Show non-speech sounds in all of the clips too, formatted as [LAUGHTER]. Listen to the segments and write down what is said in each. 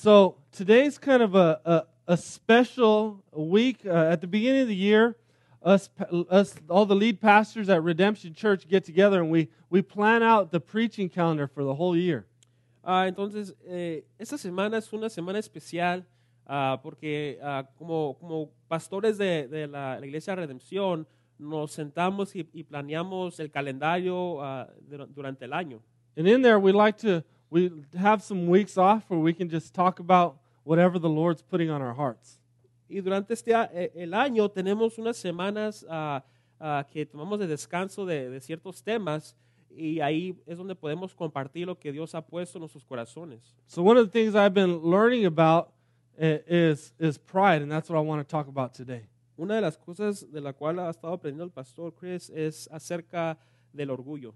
So today's kind of a, a, a special week. Uh, at the beginning of the year, us, us, all the lead pastors at Redemption Church get together and we, we plan out the preaching calendar for the whole year. Ah, entonces, eh, esta semana es una semana especial ah, porque ah, como, como pastores de, de la, la Iglesia Redención nos sentamos y, y planeamos el calendario ah, dur- durante el año. And in there, we like to we have some weeks off where we can just talk about whatever the Lord's putting on our hearts. Y durante este eh, el año tenemos unas semanas ah, ah, que tomamos de descanso de, de ciertos temas y ahí es donde podemos compartir lo que Dios ha puesto en nuestros corazones. So one of the things I've been learning about is is pride, and that's what I want to talk about today. Una de las cosas de la cual ha estado aprendiendo el pastor Chris es acerca del orgullo.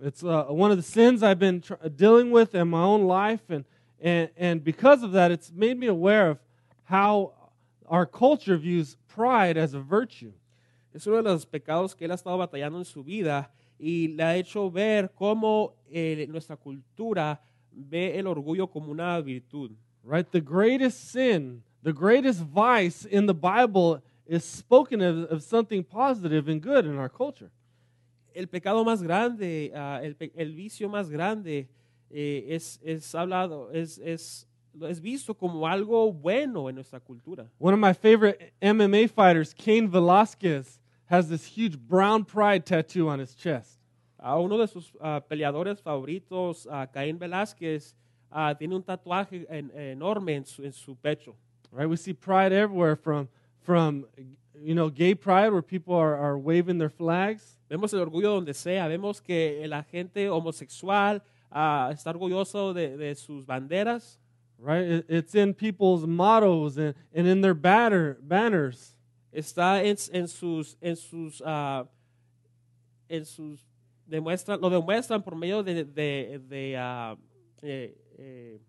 It's uh, one of the sins I've been tr- dealing with in my own life, and, and, and because of that, it's made me aware of how our culture views pride as a virtue. Es uno de los pecados que él ha estado batallando en su vida y le ha hecho ver cómo eh, nuestra cultura ve el orgullo como una virtud. Right? The greatest sin, the greatest vice in the Bible is spoken of, of something positive and good in our culture. El pecado más grande, ah, el, el vicio más grande eh, es, es hablado, es, es, es visto como algo bueno en nuestra cultura. One of my favorite MMA fighters, Cain Velasquez, has this huge brown pride tattoo on his chest. A uno de sus ah, peleadores favoritos, ah, Caín Velázquez, ah, tiene un tatuaje en- enorme en su, en su pecho. Right? We see pride everywhere from from you know gay pride where people are, are waving their flags Vemos el orgullo donde sea, vemos que la gente homosexual ah, está orgulloso de, de sus banderas, right? It- It's in people's mottos and, and in their banner, banners. está en, en sus, en sus, ah, en sus, demuestran, lo demuestran por medio de, de, de, ah, eh, eh,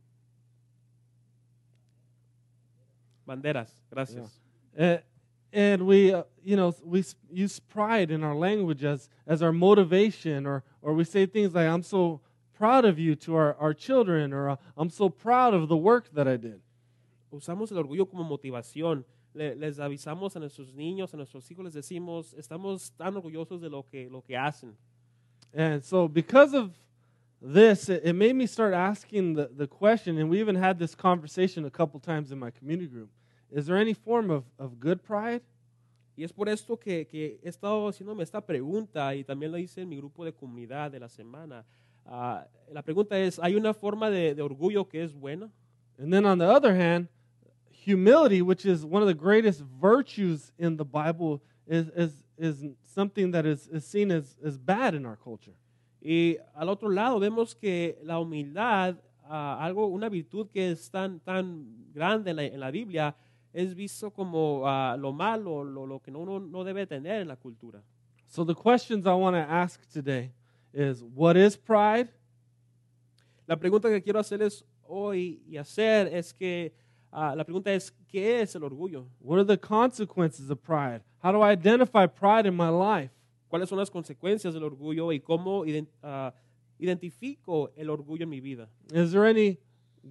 banderas. Gracias. Uh, and we, uh, you know, we use pride in our language as, as our motivation, or, or we say things like, I'm so proud of you to our, our children, or uh, I'm so proud of the work that I did. Usamos el orgullo como motivación. Le- les avisamos a nuestros niños, a nuestros hijos, les decimos, estamos tan orgullosos de lo que, lo que hacen. And so, because of this, it, it made me start asking the, the question, and we even had this conversation a couple times in my community group Is there any form of, of good pride? Y es por esto que, que he estado haciéndome esta pregunta y también lo hice en mi grupo de comunidad de la semana. Ah, la pregunta es, ¿hay una forma de, de orgullo que es buena? And then, on the other hand, humility, which is one of the greatest virtues in the Bible, is, is, is something that is, is seen as, as bad in our culture. Y al otro lado vemos que la humildad, ah, algo, una virtud que es tan, tan grande en la, en la Biblia, es visto como ah, lo malo, lo, lo que uno no debe tener en la cultura. So, the questions I want to ask today is what is pride? La pregunta que quiero hacerles hoy y hacer es que, ah, la pregunta es, ¿qué es el orgullo? What are the consequences of pride? How do I identify pride in my life? ¿Cuáles son las consecuencias del orgullo y cómo iden- ah, identifico el orgullo en mi vida? Is there any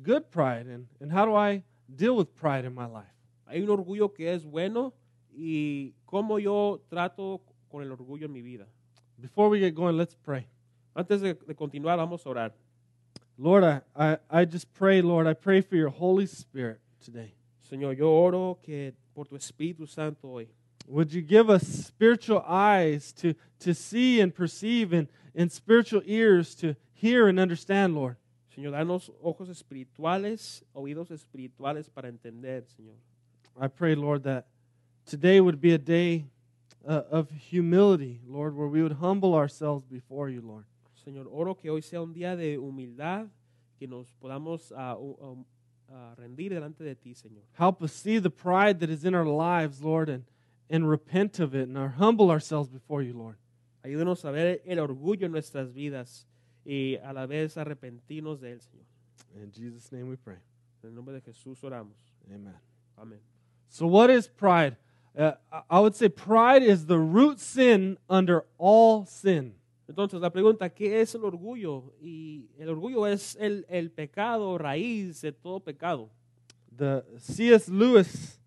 good pride? And, and how do I deal with pride in my life? Hay un orgullo que es bueno y cómo yo trato con el orgullo en mi vida. Before we get going, let's pray. Antes de, de continuar, vamos a orar. Lord, I, I, I just pray, Lord, I pray for your Holy Spirit today. Señor, yo oro que por tu Espíritu Santo hoy, Would you give us spiritual eyes to, to see and perceive and, and spiritual ears to hear and understand, Lord? Señor, danos ojos espirituales, oídos espirituales para entender, Señor. I pray, Lord, that today would be a day uh, of humility, Lord, where we would humble ourselves before you, Lord. Señor, oro que hoy sea un día de humildad, que nos podamos ah, u- um, ah, rendir delante de ti, Señor. Help us see the pride that is in our lives, Lord, and, and repent of it and our, humble ourselves before you, Lord. Ayúdenos a ver el orgullo en nuestras vidas y a la vez arrepentirnos de él, Señor. In Jesus' name we pray. En el nombre de Jesús oramos. Amen. Amén. So, what is pride? Uh, I- would say pride is the root sin under all sin. Entonces la pregunta, ¿qué es el orgullo? Y el orgullo es el, el pecado raíz de todo pecado. The C.S. Lewis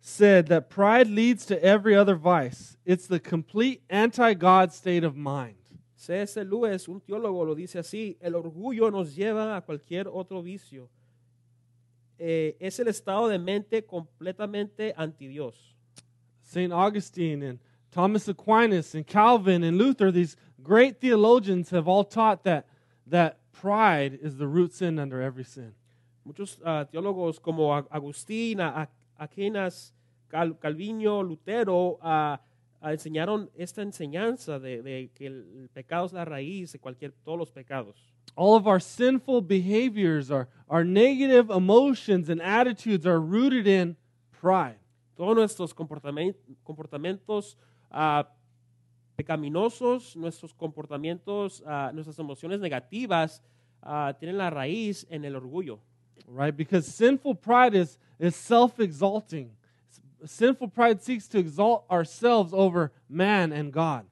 said that pride leads to every other vice. It's the complete anti-God state of mind. C.S. Lewis, un teólogo, lo dice así, el orgullo nos lleva a cualquier otro vicio. Eh, es el estado de mente completamente anti Dios. St. Augustine and Thomas Aquinas and Calvin and Luther, these great theologians have all taught that, that pride is the root sin under every sin. Muchos ah, teólogos como Agustín, Aquinas, Cal- Calvino, Lutero ah, enseñaron esta enseñanza de, de que el, pecado es la raíz de cualquier, todos los pecados. All of our sinful behaviors, our, our negative emotions and attitudes are rooted in pride. Todos nuestros comportamientos ah, pecaminosos, nuestros comportamientos, ah, nuestras emociones negativas ah, tienen la raíz en el orgullo. right? Because sinful pride is, is self exalting. Sinful pride seeks to exalt ourselves over man and God.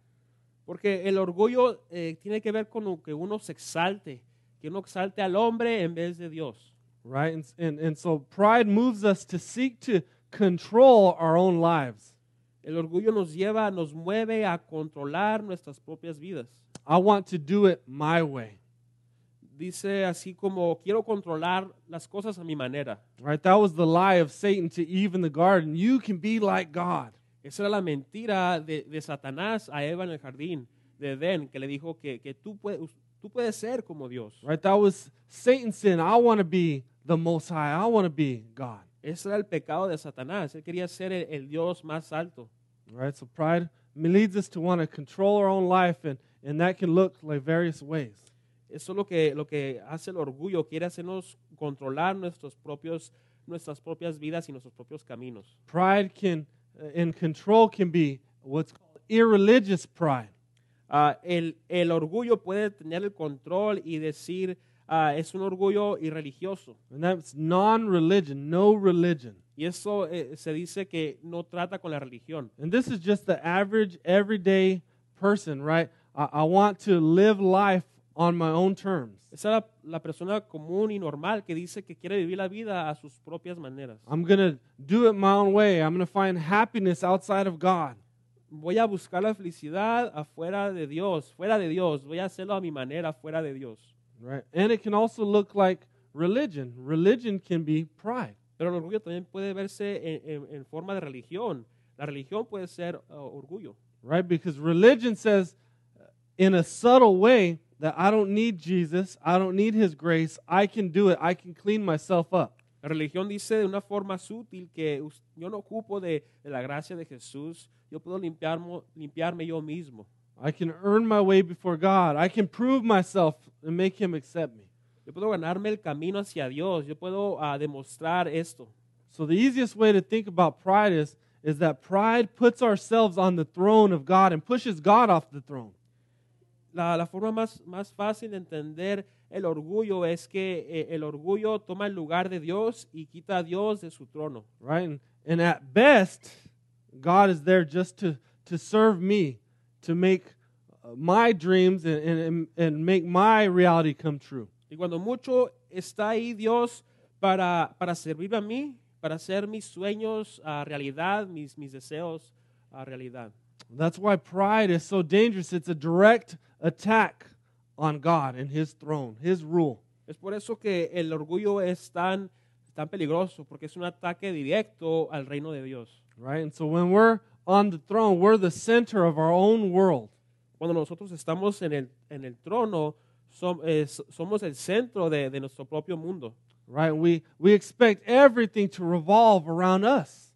Porque el orgullo eh, tiene que ver con que uno se exalte, que uno exalte al hombre en vez de Dios. Right? And, and, and so pride moves us to seek to control our own lives. El orgullo nos lleva, nos mueve a controlar nuestras propias vidas. I want to do it my way. Dice así como quiero controlar las cosas a mi manera. Right? That was the lie of Satan to Eve in the garden. You can be like God. Esa era la mentira de, de Satanás a Eva en el jardín de Edén, que le dijo que, que tú, puedes, tú puedes ser como Dios. Right? That was Satan's sin. I want to be the most high. I want to be God. Ese era el pecado de Satanás. Él quería ser el, el Dios más alto. Right? So pride leads us to want to control our own life, and, and that can look like various ways. Eso es lo que, lo que hace el orgullo. Quiere hacernos controlar nuestros propios, nuestras propias vidas y nuestros propios caminos. Pride can, uh, and control can be what's called irreligious pride. Ah, el, el orgullo puede tener el control y decir, ah, es un orgullo irreligioso. And that's non religion, no religion. Y eso eh, se dice que no trata con la religión. And this is just the average, everyday person, right? I, I want to live life on my own terms. Esa es la, la persona común y normal que dice que quiere vivir la vida a sus propias maneras. I'm going to do it my own way. I'm going to find happiness outside of God. Voy a buscar la felicidad afuera de Dios, fuera de Dios. Voy a hacerlo a mi manera, fuera de Dios. Right? And it can also look like religion. Religion can be pride. Pero el orgullo también puede verse en, en- en forma de religión. La religión puede ser ah, orgullo. right? Because religion says uh, in a subtle way that I don't need Jesus, I don't need his grace, I can do it, I can clean myself up. La religión dice de una forma sutil que yo no ocupo de, de la gracia de Jesús, yo puedo limpiarmo- limpiarme yo mismo. I can earn my way before God. I can prove myself and make him accept me. Yo puedo ganarme el camino hacia Dios, yo puedo ah, demostrar esto. So the easiest way to think about pride is is that pride puts ourselves on the throne of God and pushes God off the throne. La, la forma más, más fácil de entender el orgullo es que eh, el orgullo toma el lugar de Dios y quita a Dios de su trono. right? And, at best, God is there just to, to serve me, to make uh, my dreams and, and, and make my reality come true. Y cuando mucho está ahí Dios para, para servirme a mí, para hacer mis sueños a realidad, mis, mis deseos a realidad. That's why pride is so dangerous. It's a direct attack on God and His throne, His rule. Es por eso que el orgullo es tan, tan peligroso, porque es un ataque directo al reino de Dios. Right? And so when we're on the throne, we're the center of our own world. Cuando nosotros estamos en el, en el trono, som- eh, somos el centro de, de nuestro propio mundo. Right? We, we expect everything to revolve around us.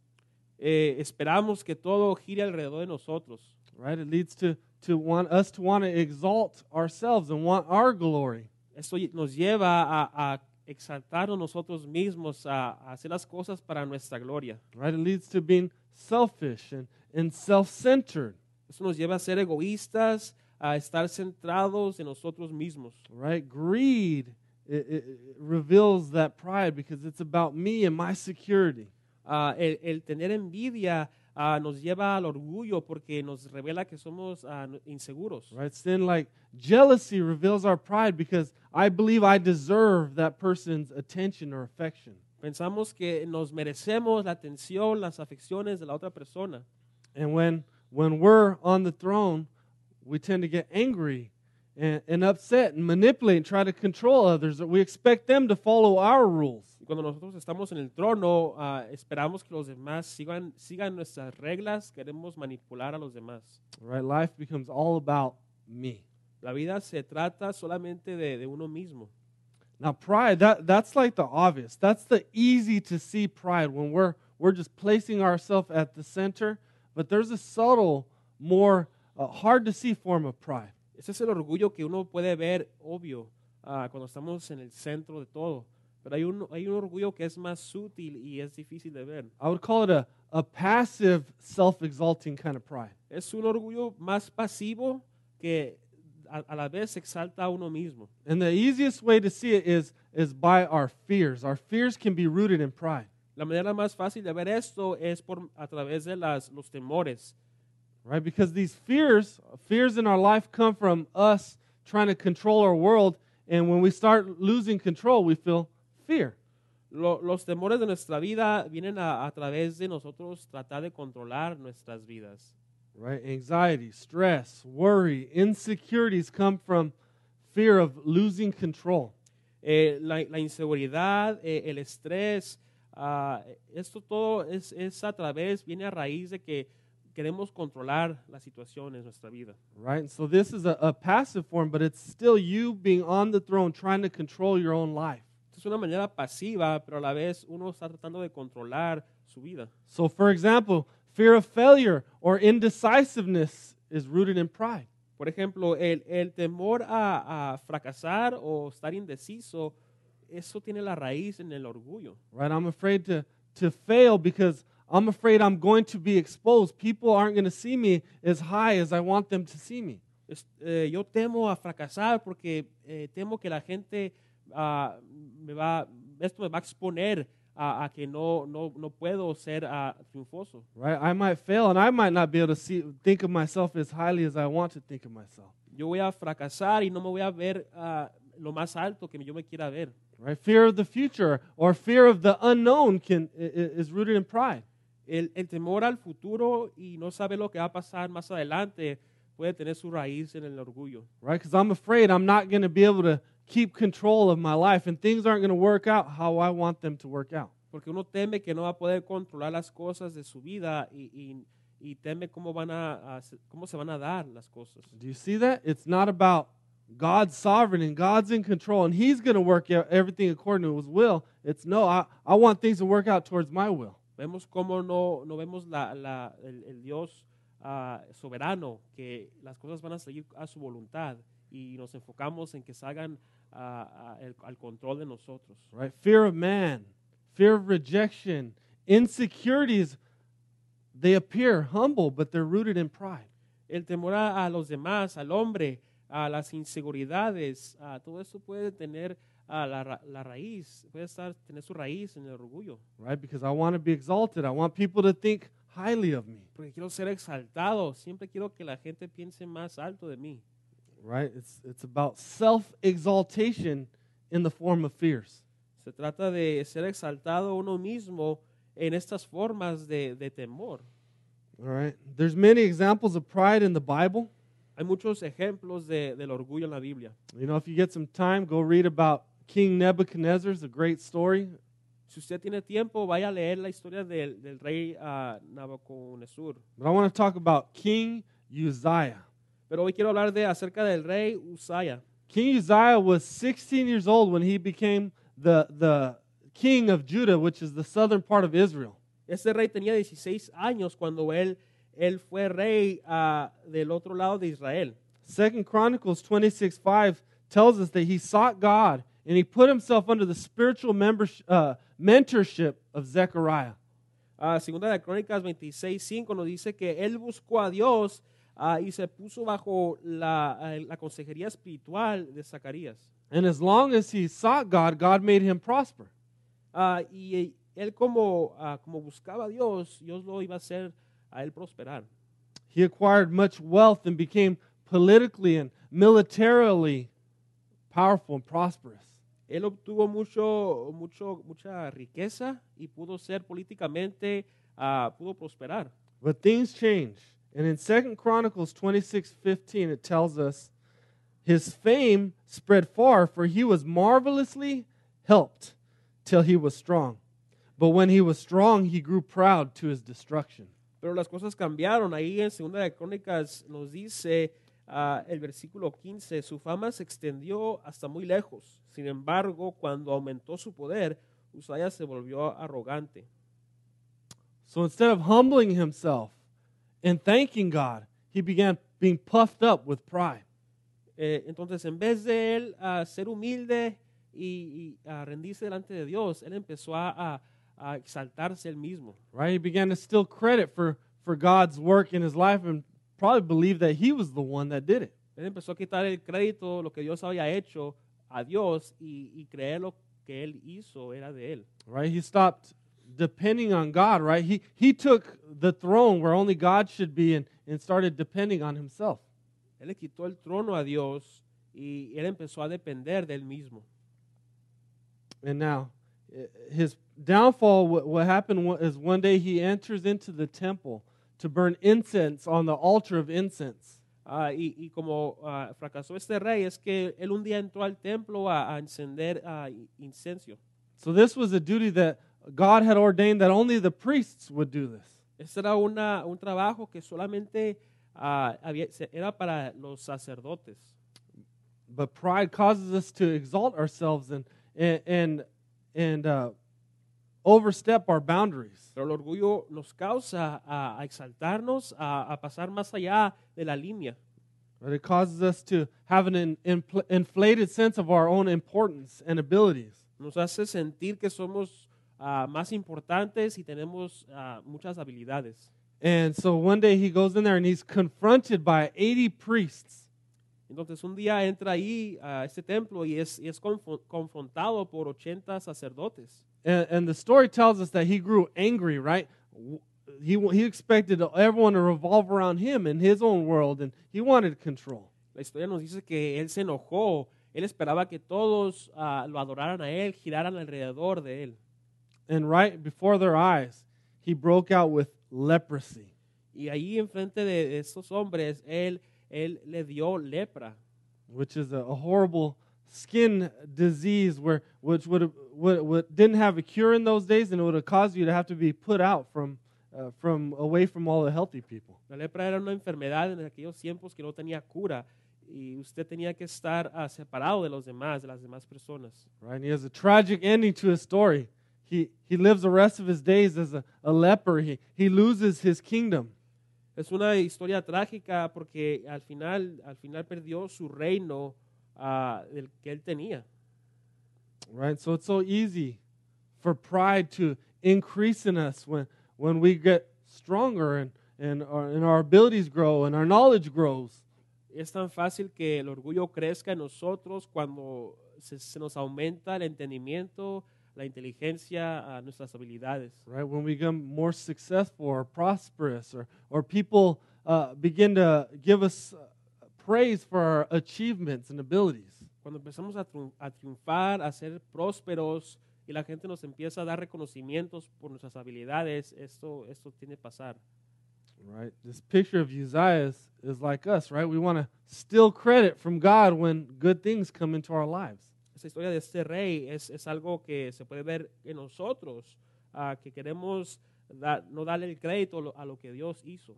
Eh, esperamos que todo gire alrededor de nosotros. Right? It leads to, to want us to want to exalt ourselves and want our glory. Lle- nos lleva a, a exaltarnos nosotros mismos, a, a hacer las cosas para nuestra gloria. right? It leads to being selfish and, and self centered, Eso nos lleva a ser egoístas, a estar centrados en nosotros mismos. right? Greed it, it, it reveals that pride because it's about me and my security, Ah, el, el tener envidia ah, nos lleva al orgullo porque nos revela que somos ah, inseguros. Right? Sin like jealousy reveals our pride because I believe I deserve that person's attention or affection. Pensamos que nos merecemos la atención, las afecciones de la otra persona. And when when we're on the throne, we tend to get angry and, and upset and manipulate and try to control others. We expect them to follow our rules. Cuando nosotros estamos en el trono, ah, esperamos que los demás sigan, sigan nuestras reglas, queremos manipular a los demás. Right? Life becomes all about me. La vida se trata solamente de, de uno mismo. Now, pride, that, that's like the obvious. That's the easy to see pride when we're, we're just placing ourselves at the center. But there's a subtle, more uh, hard to see form of pride. Ese es el orgullo que uno puede ver obvio ah, cuando estamos en el centro de todo. Pero hay un, hay un orgullo que es más sutil y es difícil de ver. I would call it a, a passive, self exalting kind of pride. Es un orgullo más pasivo que a, a la vez exalta a uno mismo. And the easiest way to see it is, is by our fears. Our fears can be rooted in pride. La manera más fácil de ver esto es por, a través de las, los temores. Right? Because these fears, fears in our life come from us trying to control our world, and when we start losing control, we feel fear. Los temores de nuestra vida vienen a, a través de nosotros tratar de controlar nuestras vidas. Right? Anxiety, stress, worry, insecurities come from fear of losing control. Eh, la, la inseguridad, eh, el estrés, ah, esto todo es, es a través, viene a raíz de que queremos controlar las situaciones en nuestra vida. Right? So this is a, a passive form, but it's still you being on the throne trying to control your own life. Es una manera pasiva, pero a la vez uno está tratando de controlar su vida. So, for example, fear of failure or indecisiveness is rooted in pride. Por ejemplo, el, el temor a, a fracasar o estar indeciso, eso tiene la raíz en el orgullo. right? I'm afraid to, to fail because I'm afraid I'm going to be exposed. People aren't going to see me as high as I want them to see me. Eh, yo temo a fracasar porque eh, temo que la gente ah, me va, esto me va a exponer a, a que no, no, no puedo ser ah, triunfoso. Right? I might fail and I might not be able to see think of myself as highly as I want to think of myself. Yo voy a fracasar y no me voy a ver ah, lo más alto que yo me quiera ver. Right? Fear of the future or fear of the unknown can is rooted in pride. El, el temor al futuro y no saber lo que va a pasar más adelante puede tener su raíz en el orgullo. Right? Because I'm afraid I'm not going to be able to keep control of my life and things aren't going to work out how I want them to work out. Porque uno teme que no va a poder controlar las cosas de su vida y, y- y teme cómo, van a, cómo se van a dar las cosas. Do you see that? It's not about God's sovereign and God's in control and He's going to work everything according to His will. It's no, I, I want things to work out towards my will. Vemos cómo no, no vemos la, la- el, el Dios ah, soberano, que las cosas van a seguir a su voluntad y nos enfocamos en que salgan ah, ah, el- al control de nosotros. Right? Fear of man, fear of rejection, insecurities, they appear humble, but they're rooted in pride. El temor a, los demás, al hombre, a las inseguridades, todo eso puede tener ah, la, ra- la raíz, puede estar, tener su raíz en el orgullo. Right? Because I want to be exalted. I want people to think highly of me. Porque quiero ser exaltado, siempre quiero que la gente piense más alto de mí. Right? It's it's about self-exaltation in the form of fears. Se trata de ser exaltado uno mismo en estas formas de, de temor. All right? There's many examples of pride in the Bible. Hay muchos ejemplos de, del orgullo en la Biblia. You know, if you get some time, go read about King Nebuchadnezzar. is a great story. Si usted tiene tiempo, vaya a leer la historia del, del rey ah, Nabucodonosor. But I want to talk about King Uzziah. Pero hoy quiero hablar de acerca del rey Usaya. King Uzziah was 16 years old when he became the, the king of Judah, which is the southern part of Israel. Este rey tenía 16 años cuando él, él fue rey ah, del otro lado de Israel. Second Chronicles 26:5 tells us that he sought God and he put himself under the spiritual membersh- uh, mentorship of Zechariah. Ah, segunda de Crónicas 26.5 nos dice que él buscó a Dios ah, y se puso bajo la, ah, la consejería espiritual de Zacarías. And as long as he sought God, God made him prosper. Ah, y él como, como buscaba a Dios, Dios lo iba a hacer a él prosperar. He acquired much wealth and became politically and militarily powerful and prosperous. Él obtuvo mucho, mucho, mucha riqueza y pudo ser políticamente, ah, pudo prosperar. But things change. And in 2 Chronicles 26:15 it tells us his fame spread far for he was marvelously helped till he was strong. But when he was strong he grew proud to his destruction. Pero las cosas cambiaron. Ahí en Segunda de Crónicas nos dice el versículo 15, su fama se extendió hasta muy lejos. Sin embargo, cuando aumentó su poder, Usaya se volvió arrogante. So instead of humbling himself and thanking God, he began being puffed up with pride. Eh, entonces, en vez de él ah, ser humilde y, y, rendirse delante de Dios, él empezó a exaltarse él mismo. Right? He began to steal credit for, for God's work in his life and probably believed that he was the one that did it. Él empezó a quitar el crédito, lo que Dios había hecho a Dios y, y creer lo que él hizo era de él. Right? He stopped depending on God, right? He he took the throne where only God should be and, and started depending on himself. Él le quitó el trono a Dios y él empezó a depender de él mismo. And now eh, his downfall what, what happened is one day he enters into the temple to burn incense on the altar of incense. Ah, y, y como ah, fracasó este rey, es que él un día entró al templo a, a encender ah, i- incencio. So this was a duty that God had ordained that only the priests would do this. Este era una, un trabajo que solamente había- era para los sacerdotes. But pride causes us to exalt ourselves and and and, and uh, overstep our boundaries. Pero el orgullo nos causa a, a exaltarnos, a, a pasar más allá de la línea. But it causes us to have an in, infl- inflated sense of our own importance and abilities. Nos hace sentir que somos ah, más importantes y tenemos ah, muchas habilidades. And so one day he goes in there and he's confronted by 80 priests. Entonces un día entra ahí a este templo y es, y es confrontado por 80 sacerdotes. And, and the story tells us that he grew angry, right? He, he expected everyone to revolve around him in his own world, and he wanted control. La historia nos dice que él se enojó, él esperaba que todos ah, lo adoraran a él, giraran alrededor de él. And right before their eyes, he broke out with leprosy. Y ahí enfrente de, de estos hombres, él, él le dio lepra. which is a, a horrible skin disease where which would, would, would didn't have a cure in those days and it would have caused you to have to be put out from uh, from away from all the healthy people. La lepra era una enfermedad en aquellos tiempos que no tenía cura y usted tenía que estar ah, separado de los demás, de las demás personas. right and he has a tragic ending to his story. He he lives the rest of his days as a, a leper. He, he loses his kingdom. Es una historia trágica porque al final, al final perdió su reino ah, del que él tenía. right so it's so easy for pride to increase in us when when we get stronger and and our, and our abilities grow and our knowledge grows Es tan fácil que el orgullo crezca en nosotros cuando se, se nos aumenta el entendimiento, la inteligencia, nuestras habilidades. right? When we become more successful or prosperous, or, or people uh, begin to give us uh, praise for our achievements and abilities. Cuando empezamos a, triun- a triunfar, a ser prósperos y la gente nos empieza a dar reconocimientos por nuestras habilidades, esto, esto tiene que pasar. Right? This picture of Uzziah is, is like us, right? We want to steal credit from God when good things come into our lives. Esta historia de este rey es, es algo que se puede ver en nosotros, ah, que queremos dar- no darle el crédito a lo- a lo que Dios hizo.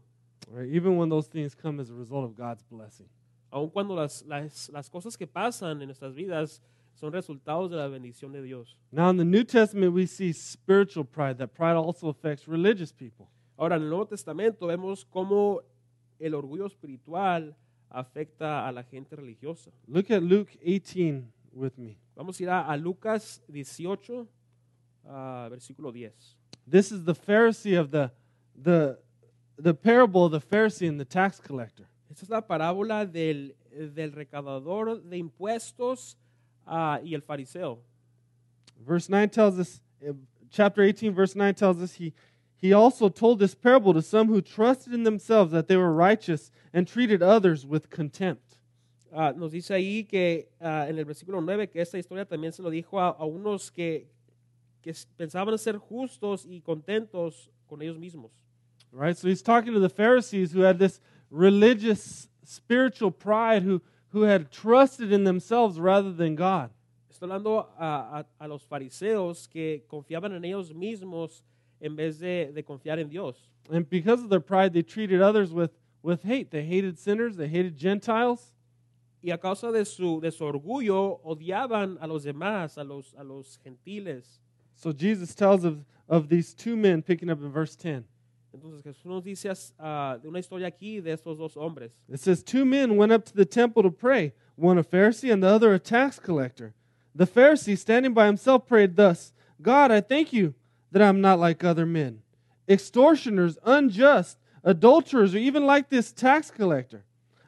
Right? Even when those things come as a result of God's blessing. Aun cuando las, las, las cosas que pasan en nuestras vidas son resultados de la bendición de Dios. Now, in the New Testament, we see spiritual pride. That pride also affects religious people. Ahora, en el Nuevo Testamento vemos cómo el orgullo espiritual afecta a la gente religiosa. Look at Luke 18 with me. Vamos a ir a, a Lucas 18, ah, versículo 10. This is the Pharisee of the the the parable of the Pharisee and the tax collector. Esta es la parábola del, del recaudador de impuestos ah, y el fariseo. Verse 9 tells us uh, chapter 18 verse 9 tells us he He also told this parable to some who trusted in themselves that they were righteous and treated others with contempt. Ah, nos dice ahí que ah, en el versículo 9 que esta historia también se lo dijo a, a unos que, que pensaban ser justos y contentos con ellos mismos. Right? So he's talking to the Pharisees who had this religious, spiritual pride, who, who had trusted in themselves rather than God. Estoy hablando a, a- a los fariseos que confiaban en ellos mismos en vez de, de confiar en Dios. And because of their pride, they treated others with, with hate. They hated sinners, they hated Gentiles. Y a causa de su, de su orgullo odiaban a los demás, a los, a los gentiles. So Jesus tells of, of these two men, picking up in verse 10. Entonces Jesús nos dice ah, de una historia aquí de estos dos hombres. It says, Two men went up to the temple to pray, one a Pharisee and the other a tax collector. The Pharisee, standing by himself, prayed thus God, I thank you that I'm not like other men, extortioners, unjust, adulterers, or even like this tax collector.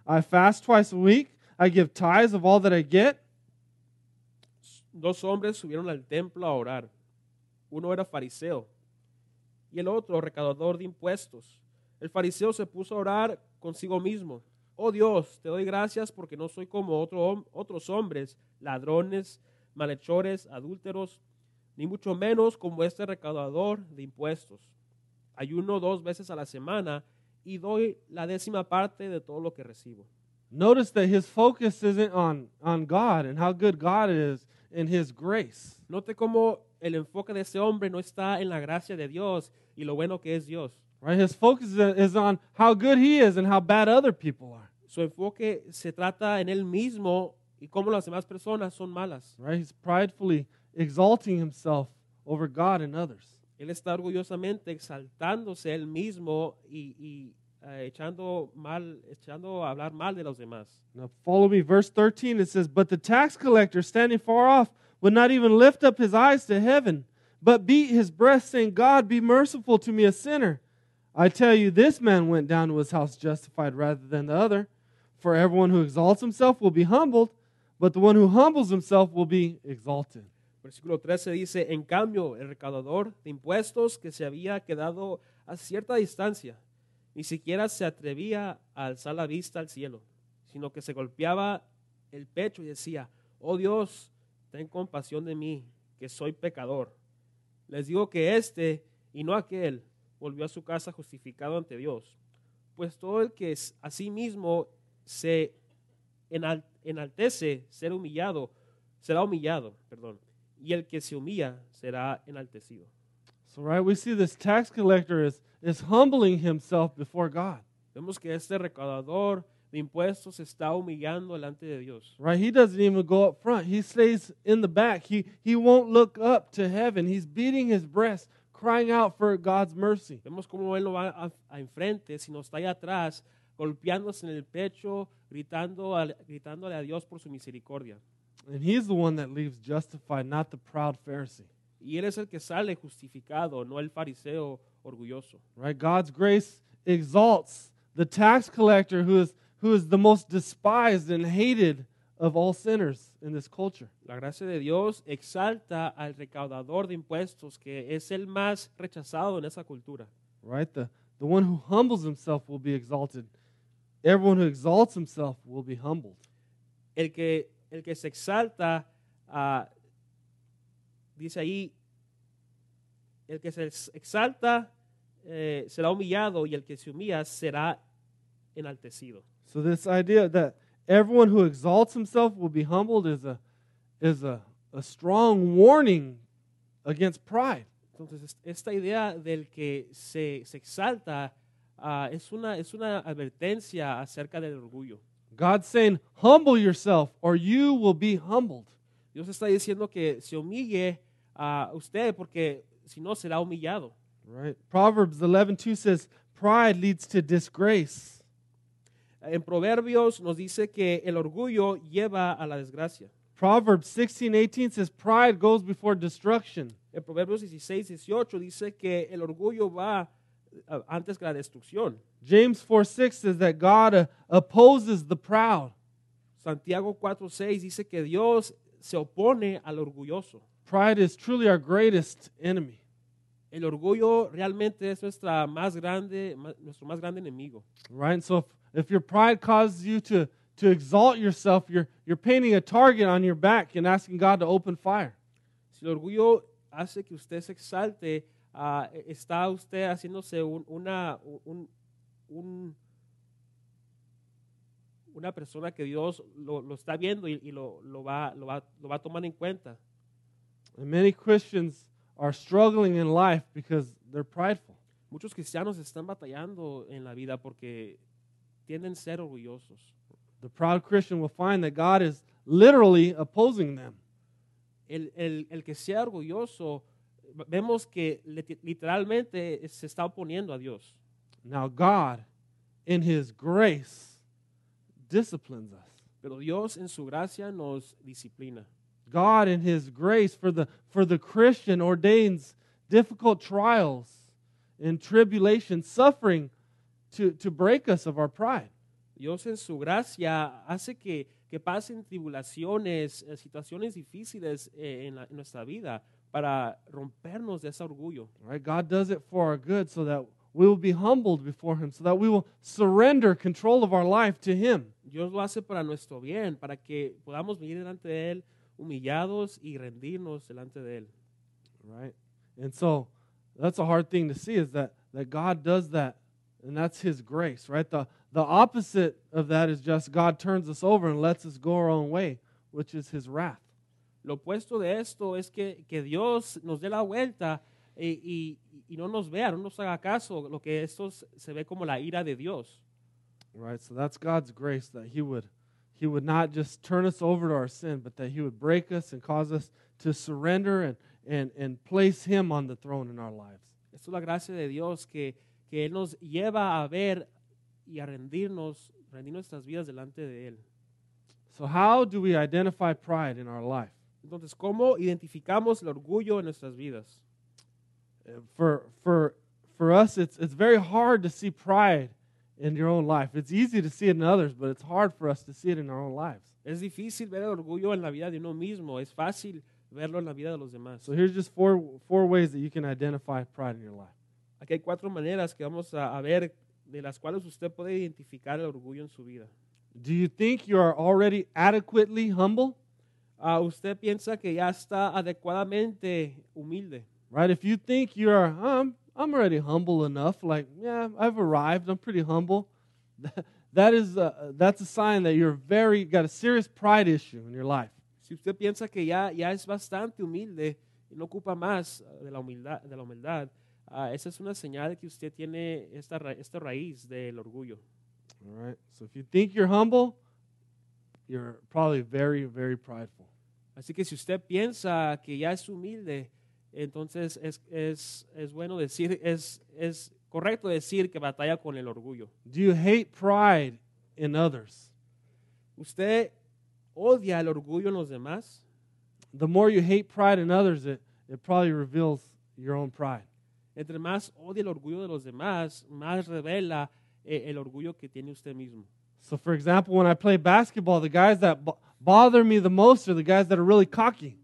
I fast twice a week, I give tithes of all that I get. Dos hombres subieron al templo a orar. Uno era fariseo y el otro recaudador de impuestos. El fariseo se puso a orar consigo mismo. Oh Dios, te doy gracias porque no soy como otro otros hombres, ladrones, malhechores, adúlteros, ni mucho menos como este recaudador de impuestos. Ayuno dos veces a la semana y doy la décima parte de todo lo que recibo. Notice that his focus isn't on, on God and how good God is in his grace. Note cómo el enfoque de ese hombre no está en la gracia de Dios y lo bueno que es Dios. Right? His focus is on how good he is and how bad other people are. Su enfoque se trata en él mismo y cómo las demás personas son malas. Right? He's pridefully exalting himself over God and others. Él está orgullosamente exaltándose él mismo y, y, eh, echando mal, echando a hablar mal de los demás. Now follow me, verse 13. It says, But the tax collector, standing far off, would not even lift up his eyes to heaven, but beat his breast, saying, God, be merciful to me, a sinner. I tell you, this man went down to his house justified rather than the other. For everyone who exalts himself will be humbled, but the one who humbles himself will be exalted. Versículo 13 dice, en cambio, el recaudador de impuestos que se había quedado a cierta distancia, ni siquiera se atrevía a alzar la vista al cielo, sino que se golpeaba el pecho y decía, oh Dios, ten compasión de mí, que soy pecador. Les digo que este y no aquel volvió a su casa justificado ante Dios, pues todo el que a sí mismo se enal- enaltece, ser humillado, será humillado, perdón, y el que se humilla será enaltecido. So, right, we see this tax collector is, is humbling himself before God. Vemos que este recaudador de impuestos está humillando delante de Dios. Right? He doesn't even go up front. He stays in the back. He, he won't look up to heaven. He's beating his breast, crying out for God's mercy. Vemos cómo él no va a, a enfrente, sino está allá atrás, golpeándose en el pecho, gritando, al- gritándole a Dios por su misericordia. And he's the one that leaves justified, not the proud Pharisee. Y él es el que sale justificado, no el fariseo orgulloso. Right? God's grace exalts the tax collector who is, who is the most despised and hated of all sinners in this culture. La gracia de Dios exalta al recaudador de impuestos, que es el más rechazado en esa cultura. Right? The, the one who humbles himself will be exalted. Everyone who exalts himself will be humbled. El que, el que se exalta, ah, dice ahí, el que se ex- exalta eh, será humillado y el que se humilla será enaltecido. So this idea that everyone who exalts himself will be humbled is a is a, a strong warning against pride. Entonces, es- esta idea del que se, se exalta ah, es, una, es una advertencia acerca del orgullo. God's saying, humble yourself or you will be humbled. Dios está diciendo que se humille a usted porque si no será humillado. Right? Proverbs 11:2 says, pride leads to disgrace. En Proverbios nos dice que el orgullo lleva a la desgracia. Proverbs 16:18 says pride goes before destruction. En Proverbios 16, 18 dice que el orgullo va antes que la destrucción. James 4:6 says that God uh, opposes the proud. Santiago 4, 6 dice que Dios se opone al orgulloso. Pride is truly our greatest enemy. El orgullo realmente es nuestra más grande, nuestro más grande enemigo. right? And so if, if your pride causes you to, to exalt yourself, you're, you're painting a target on your back and asking God to open fire. Si el orgullo hace que usted se exalte, e- está usted haciéndose un- una, un- un- una persona que Dios lo, lo está viendo y, y lo, lo va, lo, va, lo va a tomar en cuenta. And many Christians are struggling in life because they're prideful. Muchos cristianos están batallando en la vida porque tienden a ser orgullosos. The proud Christian will find that God is literally opposing them. El, el- el que sea orgulloso, vemos que literalmente se está oponiendo a Dios. Now, God, in His grace, disciplines us. Pero Dios en su gracia nos disciplina. God, in His grace for the, for the Christian, ordains difficult trials and tribulation, suffering to, to break us of our pride. Dios en su gracia hace que, que pasen tribulaciones, eh, situaciones difíciles eh, en, la- en nuestra vida para rompernos de ese orgullo. Right? God does it for our good so that we will be humbled before Him, so that we will surrender control of our life to Him. Dios lo hace para nuestro bien, para que podamos venir delante de Él humillados y rendirnos delante de Él. Right? And so that's a hard thing to see is that, that God does that, and that's His grace, right? The, the opposite of that is just God turns us over and lets us go our own way, which is His wrath. Lo opuesto de esto es que, que Dios nos dé la vuelta eh, y, y no nos vea, no nos haga caso, lo que esto se ve como la ira de Dios. Right? So that's God's grace that He would He would not just turn us over to our sin, but that He would break us and cause us to surrender and, and, and place Him on the throne in our lives. Es la gracia de Dios que, que Él nos lleva a ver y a rendirnos, rendir nuestras vidas delante de Él. So how do we identify pride in our life? Entonces, ¿cómo identificamos el orgullo en nuestras vidas? Uh, For for for us it's it's very hard to see pride in your own life. It's easy to see it in others, but it's hard for us to see it in our own lives. Es difícil ver el orgullo en la vida de uno mismo, es fácil verlo en la vida de los demás. So here's just four four ways that you can identify pride in your life. Aquí hay cuatro maneras que vamos a, a ver de las cuales usted puede identificar el orgullo en su vida. Do you think you are already adequately humble? Ah, usted piensa que ya está adecuadamente humilde. right? If you think you're, um, I'm already humble enough, like, yeah, I've arrived, I'm pretty humble, [LAUGHS] that is, uh, that's a sign that you're very, got a serious pride issue in your life. Si usted piensa que ya, ya es bastante humilde y no ocupa más ah, de la humildad, de la humildad ah, esa es una señal que usted tiene esta, ra- esta raíz del orgullo. All right? So if you think you're humble, you're probably very, very prideful. Así que si usted piensa que ya es humilde, entonces es, es, es bueno decir, es, es correcto decir que batalla con el orgullo. Do you hate pride in others? ¿Usted odia el orgullo en los demás? The more you hate pride in others, it, it probably reveals your own pride. Entre más odia el orgullo de los demás, más revela eh, el orgullo que tiene usted mismo. So, for example, when I play basketball, the guys that bo- bother me the most are the guys that are really cocky.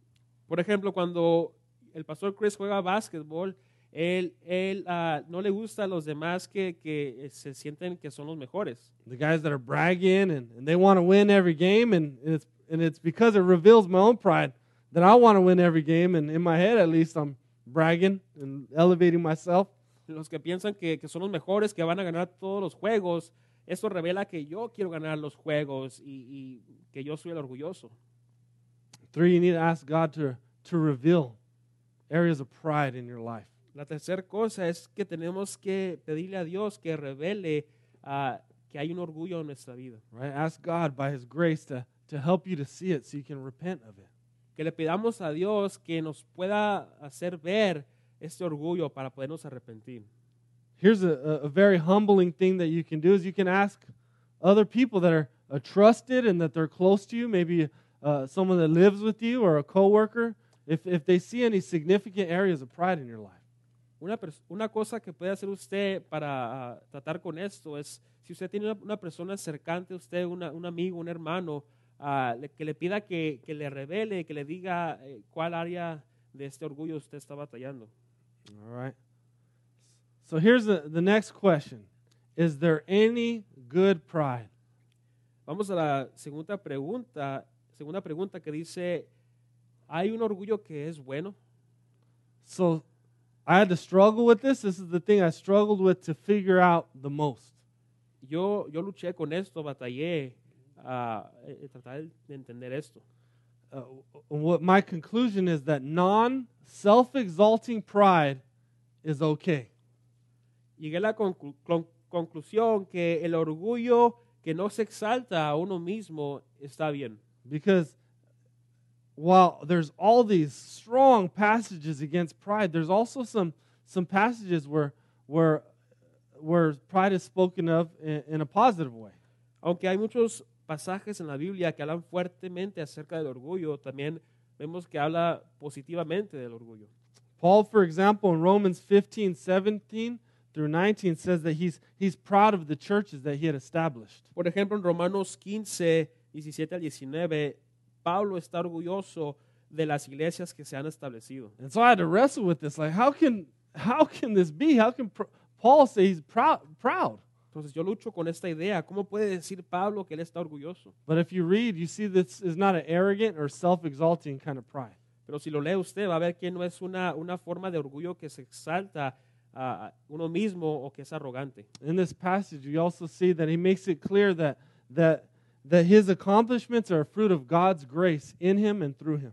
Por ejemplo, cuando el pastor Chris juega básquetbol, él, él ah, no le gusta a los demás que, que eh, se sienten que son los mejores. the guys that are bragging and, and they want to win every game and it's and it's because it reveals my own pride that I want to win every game and in my head at least I'm bragging and elevating myself. Los que piensan que, que son los mejores, que van a ganar todos los juegos, eso revela que yo quiero ganar los juegos y, y que yo soy el orgulloso. Three, you need to ask God to to reveal areas of pride in your life. La tercera cosa es que tenemos que pedirle a Dios que revele ah, que hay un orgullo en nuestra vida. Right? Ask God by his grace to to help you to see it so you can repent of it. Que le pidamos a Dios que nos pueda hacer ver este orgullo para podernos arrepentir. Here's a, a, very humbling thing that you can do is you can ask other people that are uh, trusted and that they're close to you, maybe uh, someone that lives with you or a coworker, if, if they see any significant areas of pride in your life. Una, una cosa que puede hacer usted para ah, tratar con esto es, si usted tiene una, una persona cercana a usted, una- un amigo, un hermano, ah, le- que le pida que, que le revele, que le diga eh, cuál área de este orgullo usted está batallando. All right. So here's the, the next question Is there any good pride? Vamos a la segunda pregunta, segunda pregunta que dice, ¿hay un orgullo que es bueno? So I had to struggle with this. This is the thing I struggled with to figure out the most. Yo, yo luché con esto, batallé a tratar de entender esto. Uh, what my conclusion is that non self exalting pride is okay. Llegué a la conclu con conclusión que el orgullo que no se exalta a uno mismo está bien. Because while there's all these strong passages against pride, there's also some, some passages where, where, where pride is spoken of in, in a positive way. Aunque hay muchos pasajes en la Biblia que hablan fuertemente acerca del orgullo, también vemos que habla positivamente del orgullo. Paul, for example, in Romans 15, 17 through 19 says that he's, he's proud of the churches that he had established. Por ejemplo, en Romanos 15, 17 al 19, Pablo está orgulloso de las iglesias que se han establecido. And so I had to wrestle with this. Like, how can, how can this be? How can Paul say he's proud? proud? Entonces yo lucho con esta idea. ¿Cómo puede decir Pablo que él está orgulloso? But if you read, you see this is not an arrogant or self-exalting kind of pride. Pero si lo lee usted, va a ver que no es una, una forma de orgullo que se exalta a uno mismo o que es arrogante. In this passage, you also see that he makes it clear that, that, that his accomplishments are a fruit of God's grace in him and through him.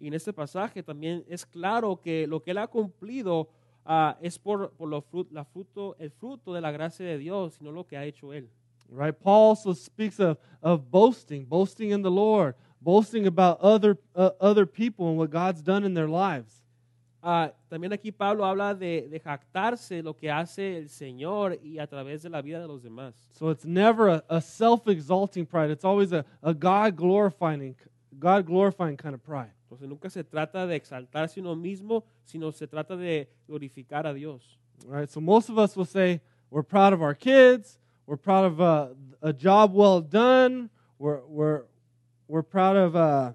Y en este pasaje también es claro que lo que él ha cumplido uh, es por, por lo frut, la fruto, el fruto de la gracia de Dios, sino lo que ha hecho Él. Right? Paul also speaks of, of boasting, boasting in the Lord, boasting about other, uh, other people and what God's done in their lives. Uh, también aquí Pablo habla de, de jactarse lo que hace el Señor y a través de la vida de los demás. So it's never a, a self-exalting pride. It's always a, a God glorifying, God glorifying kind of pride. Entonces nunca se trata de exaltarse uno mismo, sino se trata de glorificar a Dios. Right? So most of us will say we're proud of our kids, we're proud of uh, a job well done, we're, we're, we're proud of uh,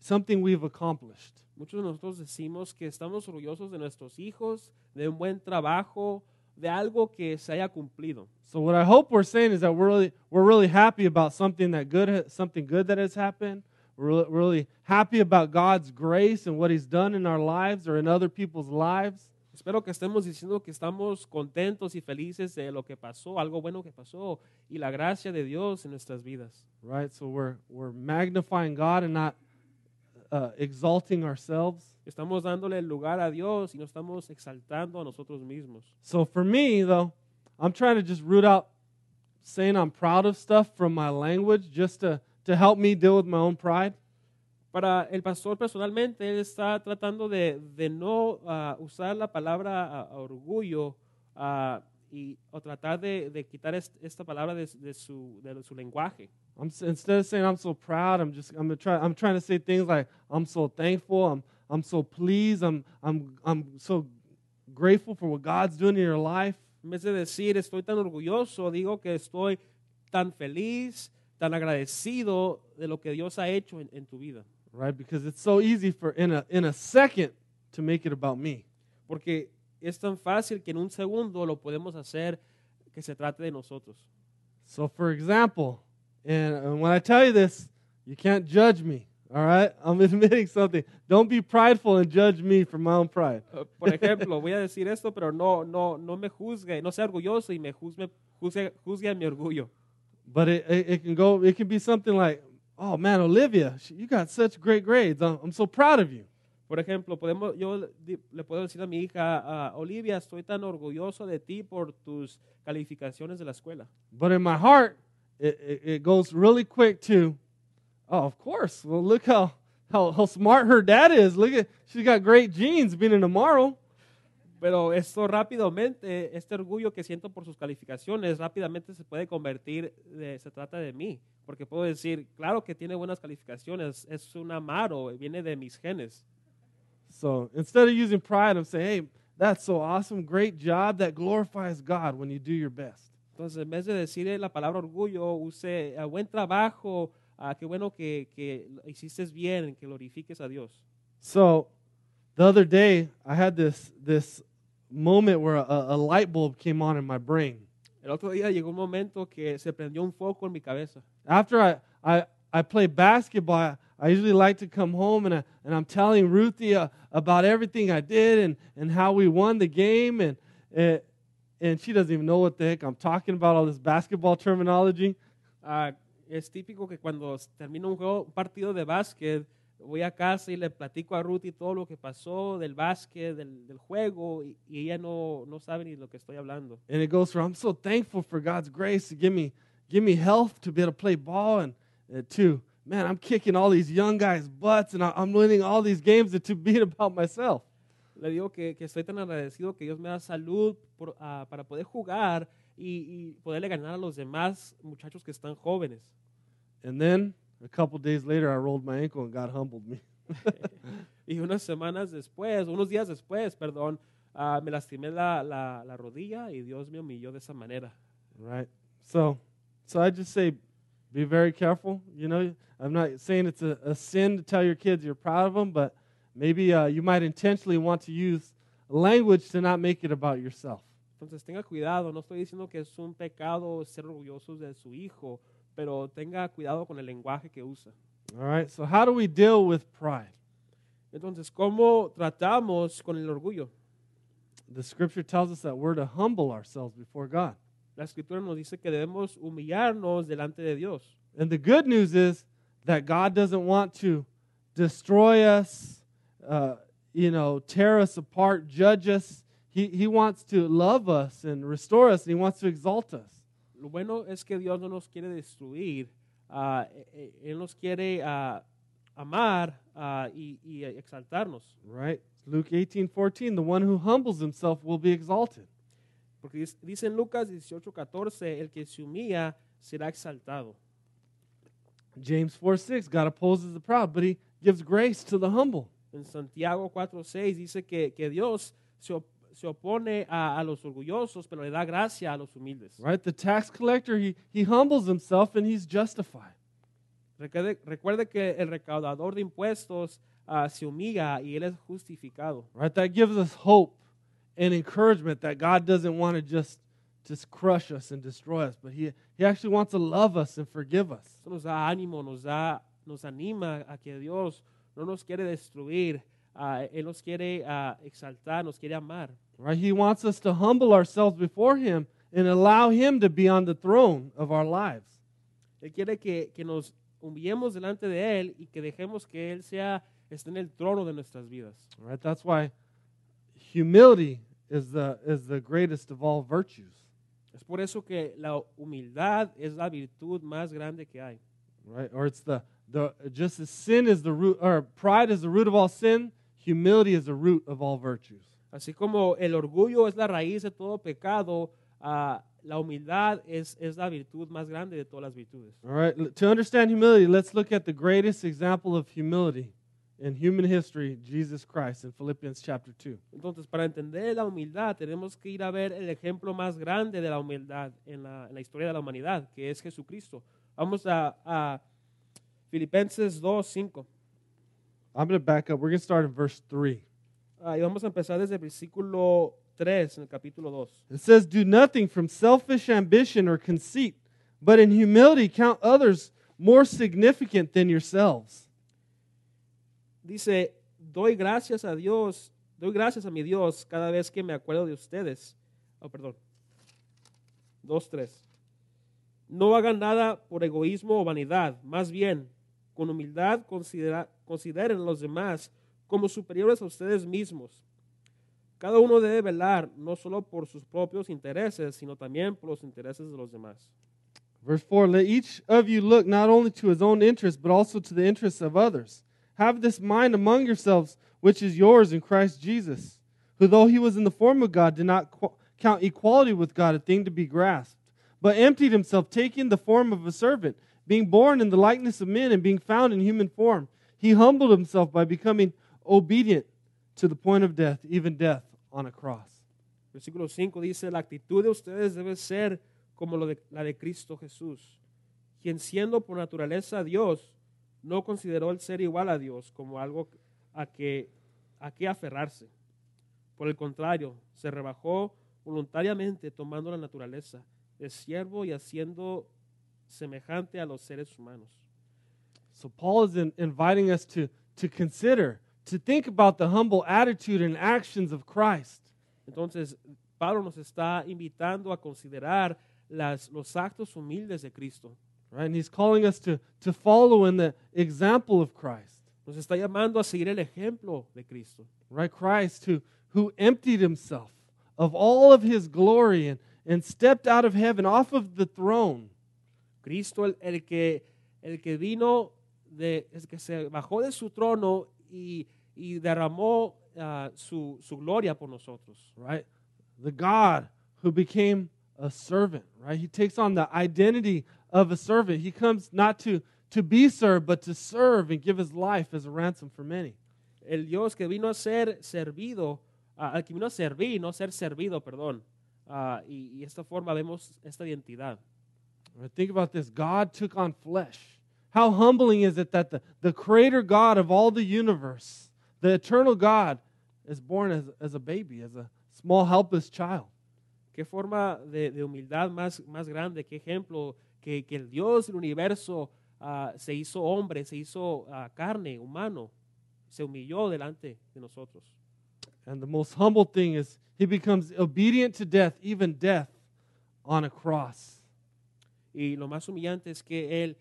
something we've accomplished. Muchos de nosotros decimos que estamos orgullosos de nuestros hijos, de un buen trabajo, de algo que se haya cumplido. So what I hope we're saying is that we're really, we're really happy about something that good, something good that has happened. We're really happy about God's grace and what He's done in our lives or in other people's lives. Espero que estemos diciendo que estamos contentos y felices de lo que pasó, algo bueno que pasó y la gracia de Dios en nuestras vidas. Right, so we're we're magnifying God and not uh, exalting ourselves. Estamos dándole el lugar a Dios y no estamos exaltando a nosotros mismos. So for me though, I'm trying to just root out saying I'm proud of stuff from my language just to to help me deal with my own pride? Para el pastor personalmente, él está tratando de, de no uh, usar la palabra uh, orgullo uh, y, o tratar de, de quitar est esta palabra de, de, su, de su lenguaje. I'm, instead of saying I'm so proud, I'm just I'm, try, I'm trying to say things like I'm so thankful, I'm, I'm so pleased, I'm, I'm, I'm so grateful for what God's doing in your life. En vez de decir estoy tan orgulloso, digo que estoy tan feliz, tan agradecido de lo que Dios ha hecho en, en tu vida. Right? Because it's so easy for in a in a second to make it about me. Porque es tan fácil que en un segundo lo podemos hacer que se trate de nosotros. So for example, and, and when I tell you this, you can't judge me. All right? [LAUGHS] I'm admitting something. Don't be prideful and judge me for my own pride. Uh, por ejemplo, voy a decir esto, pero no, no, no me juzgue, no sea orgulloso y me juzgue, juzgue, juzgue mi orgullo. But it, it, it, can go, it can be something like, oh man, Olivia, you got such great grades. I'm, I'm so proud of you. Por ejemplo, podemos, yo le puedo decir a mi hija, uh, Olivia, estoy tan orgulloso de ti por tus calificaciones de la escuela. But in my heart, it, it, it goes really quick to, oh, of course. Well, look how, how, how smart her dad is. Look at, she's got great genes being an Amaro. Pero esto rápidamente, este orgullo que siento por sus calificaciones, rápidamente se puede convertir, de, se trata de mí. Porque puedo decir, claro que tiene buenas calificaciones, es un Amaro, viene de mis genes. So instead of using pride, I'm saying, hey, that's so awesome, great job, that glorifies God when you do your best. Entonces, en vez de decir la palabra orgullo, use uh, buen trabajo, uh, qué bueno que, que hiciste bien, que glorifiques a Dios. So, The other day, I had this this moment where a, a light bulb came on in my brain. El otro día llegó un momento que se prendió un foco en mi cabeza. After I I, I play basketball, I, usually like to come home and I, and I'm telling Ruthie uh, about everything I did and and how we won the game and. Uh, and she doesn't even know what the heck I'm talking about, all this basketball terminology. Ah, es típico que cuando termina un, juego, un partido de básquet, voy a casa y le platico a Ruthie todo lo que pasó del básquet, del, del juego, y, y ella no, no sabe ni lo que estoy hablando. And it goes from I'm so thankful for God's grace to give me give me health to be able to play ball and uh, to man, I'm kicking all these young guys' butts and I, I'm winning all these games and to being about myself. Le digo que, que estoy tan agradecido que Dios me da salud por, ah, para poder jugar y, y poderle ganar a los demás muchachos que están jóvenes. And then a couple days later, I rolled my ankle and God humbled me. [LAUGHS] [LAUGHS] Y unas semanas después, unos días después, perdón, ah, me lastimé la, la, la rodilla y Dios me humilló de esa manera. Right. So, so I just say, be very careful. You know, I'm not saying it's a, a sin to tell your kids you're proud of them, but maybe uh, you might intentionally want to use language to not make it about yourself. Entonces tenga cuidado, no estoy diciendo que es un pecado ser orgullosos de su hijo, pero tenga cuidado con el lenguaje que usa. All right. So, how do we deal with pride? Entonces, ¿cómo tratamos con el orgullo? The scripture tells us that we're to humble ourselves before God. La escritura nos dice que debemos humillarnos delante de Dios. And the good news is that God doesn't want to destroy us, uh, you know, tear us apart, judge us. He, he wants to love us and restore us, and He wants to exalt us. Lo bueno es que Dios no nos quiere destruir, eh, Él nos quiere ah, amar ah, y, y exaltarnos. Right? Luke 18 14, the one who humbles himself will be exalted. Porque dice en Lucas 18, 14, el que se humilla será exaltado. James 4 6, God opposes the proud, but He gives grace to the humble. En Santiago 4, 6 dice que, que Dios se, op- se opone a, a los orgullosos, pero le da gracia a los humildes. Right? The tax collector, he, he humbles himself and he's justified. Recuerde, recuerde que el recaudador de impuestos ah, se humilla y él es justificado. Right? That gives us hope and encouragement that God doesn't want to just, just crush us and destroy us, but he, he actually wants to love us and forgive us. Eso nos da ánimo, nos, da, nos anima a que Dios no nos quiere destruir, ah, Él nos quiere ah, exaltar, nos quiere amar. Right? He wants us to humble ourselves before him and allow him to be on the throne of our lives. Él quiere que, que nos humillemos delante de Él y que dejemos que Él sea, esté en el trono de nuestras vidas. Right? That's why humility is the, is the greatest of all virtues. Es por eso que la humildad es la virtud más grande que hay. Right? Or it's the, the just as sin is the root, or pride is the root of all sin, humility is the root of all virtues. Así como el orgullo es la raíz de todo pecado, ah, la humildad es, es la virtud más grande de todas las virtudes. All right, to understand humility, let's look at the greatest example of humility in human history, Jesus Christ, in Philippians chapter 2. Entonces, para entender la humildad, tenemos que ir a ver el ejemplo más grande de la humildad en la, en la historia de la humanidad, que es Jesucristo. Vamos a, a Filipenses 2, 5. I'm going to back up. We're going to start in verse 3. Ah, y vamos a empezar desde el versículo 3 en el capítulo 2. It says, Do nothing from selfish ambition or conceit, but in humility count others more significant than yourselves. Dice, doy gracias a Dios, doy gracias a mi Dios cada vez que me acuerdo de ustedes. Oh, perdón. 2, 3. No hagan nada por egoísmo o vanidad, más bien, con humildad considera- consideren a los demás como superiores a ustedes mismos. Cada uno debe velar no solo por sus propios intereses, sino también por los intereses de los demás. Verse 4 Let each of you look not only to his own interest, but also to the interests of others. Have this mind among yourselves, which is yours in Christ Jesus, who, though he was in the form of God, did not count equality with God a thing to be grasped, but emptied himself, taking the form of a servant, being born in the likeness of men, and being found in human form. He humbled himself by becoming obedient to the point of death, even death on a cross. Versículo 5 dice, la actitud de ustedes debe ser como la de Cristo Jesús, quien siendo por naturaleza Dios, no consideró el ser igual a Dios como algo a que, a qué aferrarse. Por el contrario, se rebajó voluntariamente tomando la naturaleza de siervo y haciendo semejante a los seres humanos. So Paul is in, inviting us to, to consider, to think about the humble attitude and actions of Christ. Entonces, Pablo nos está invitando a considerar las, los actos humildes de Cristo. Right? And he's calling us to, to follow in the example of Christ. Nos está llamando a seguir el ejemplo de Cristo. Right? Christ who, who emptied himself of all of his glory and, and stepped out of heaven off of the throne. Cristo el, el que, el que vino, de, el que se bajó de su trono y, y derramó ah, su, su gloria por nosotros. right? The God who became a servant, right? He takes on the identity of a servant. He comes not to, to be served, but to serve and give his life as a ransom for many. El Dios que vino a ser servido, ah, el que vino a servir, no ser servido, perdón. Ah, y, y esta forma vemos esta identidad. Right? Think about this God took on flesh. How humbling is it that the, the creator God of all the universe, the eternal God, is born as, as a baby, as a small, helpless child? Qué forma de, de humildad más, más grande, qué ejemplo que, que el Dios del universo ah, se hizo hombre, se hizo ah, carne, humano, se humilló delante de nosotros. And the most humble thing is he becomes obedient to death, even death on a cross. Y lo más humillante es que Él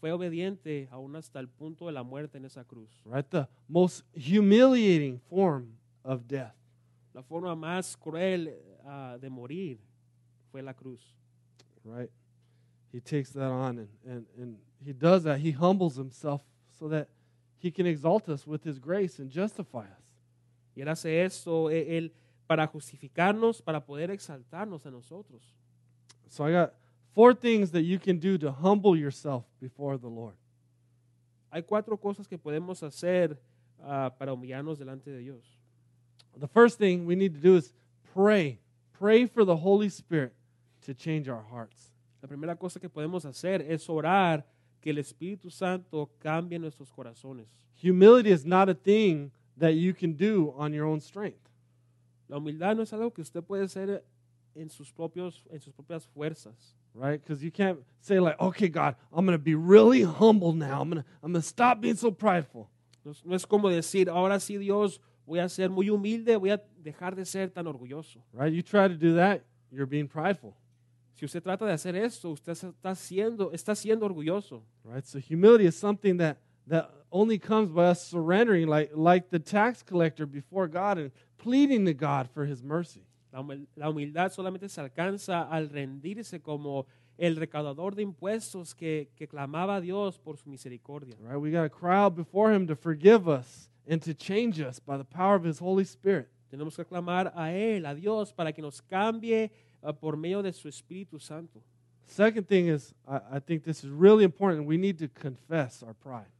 fue obediente aún hasta el punto de la muerte en esa cruz. right? The most humiliating form of death. La forma más cruel ah, de morir fue la cruz. right? He takes that on and, and, and he does that. He humbles himself so that he can exalt us with his grace and justify us. Y Él hace eso eh, él, para justificarnos, para poder exaltarnos a nosotros. So I got four things that you can do to humble yourself before the Lord. Hay cuatro cosas que podemos hacer ah, para humillarnos delante de Dios. The first thing we need to do is pray. Pray for the Holy Spirit to change our hearts. La primera cosa que podemos hacer es orar que el Espíritu Santo cambie nuestros corazones. Humility is not a thing that you can do on your own strength. La humildad no es algo que usted puede hacer en sus, propios, en sus propias fuerzas. right? Because you can't say like, okay, God, I'm going to be really humble now. I'm going to I'm to stop being so prideful. No es, como decir, ahora sí Dios, voy a ser muy humilde, voy a dejar de ser tan orgulloso. Right? You try to do that, you're being prideful, Si usted trata de hacer esto, usted está siendo, está siendo orgulloso. right? So humility is something that that only comes by us surrendering, like like the tax collector before God and pleading to God for His mercy. La humil- la humildad solamente se alcanza al rendirse como el recaudador de impuestos que, que clamaba a Dios por su misericordia. Right? We got to cry out before Him to forgive us and to change us by the power of His Holy Spirit. Tenemos que clamar a Él, a Dios, para que nos cambie ah, por medio de su Espíritu Santo. Second thing is, I, I think this is really important. We need to confess our pride.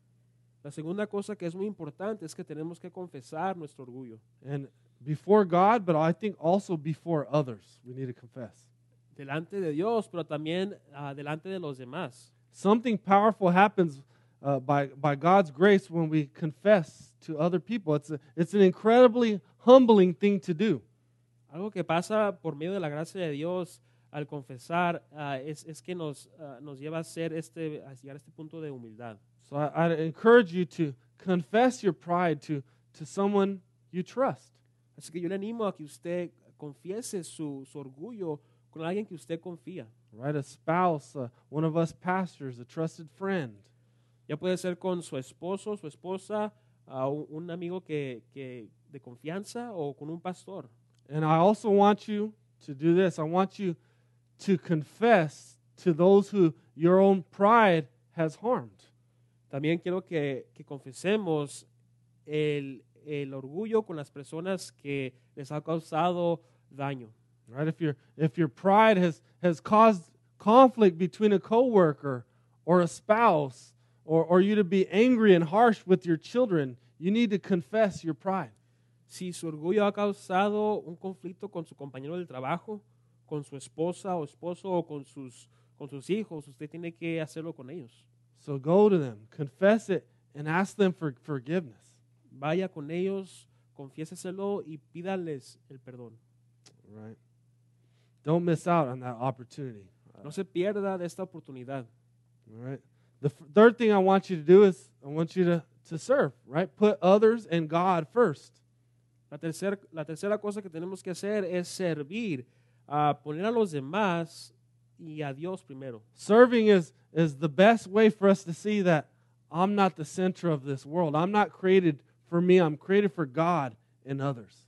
La segunda cosa que es muy importante es que tenemos que confesar nuestro orgullo. And before God, but I think also before others, we need to confess. delante de Dios, pero también ah, delante de los demás. Something powerful happens uh, by, by God's grace when we confess to other people. It's, a, it's an incredibly humbling thing to do. Algo que pasa por medio de la gracia de Dios al confesar ah, es, es que nos, ah, nos lleva a, ser este, a llegar a este punto de humildad. So I, I encourage you to confess your pride to, to someone you trust. Así que yo le animo a que usted confiese su, su orgullo con alguien que usted confía. Right? A spouse, uh, one of us pastors, a trusted friend. Ya puede ser con su esposo, su esposa, un, un amigo que, que de confianza o con un pastor. And I also want you to do this. I want you to confess to those who your own pride has harmed. También quiero que, que confesemos el, el orgullo con las personas que les ha causado daño. Right? If your if your pride has has caused conflict between a coworker or a spouse or, or you to be angry and harsh with your children, you need to confess your pride. Si su orgullo ha causado un conflicto con su compañero del trabajo, con su esposa o esposo o con sus, con sus hijos, usted tiene que hacerlo con ellos. So go to them, confess it, and ask them for forgiveness. Vaya con ellos, confiéseselo y pídales el perdón. Right? Don't miss out on that opportunity. No se pierda de esta oportunidad. All right. The third thing I want you to do is I want you to, to serve, right? Put others and God first. La, tercer- la tercera cosa que tenemos que hacer es servir, a poner a los demás y a Dios primero. Serving is, is the best way for us to see that I'm not the center of this world. I'm not created for me, I'm created for God and others.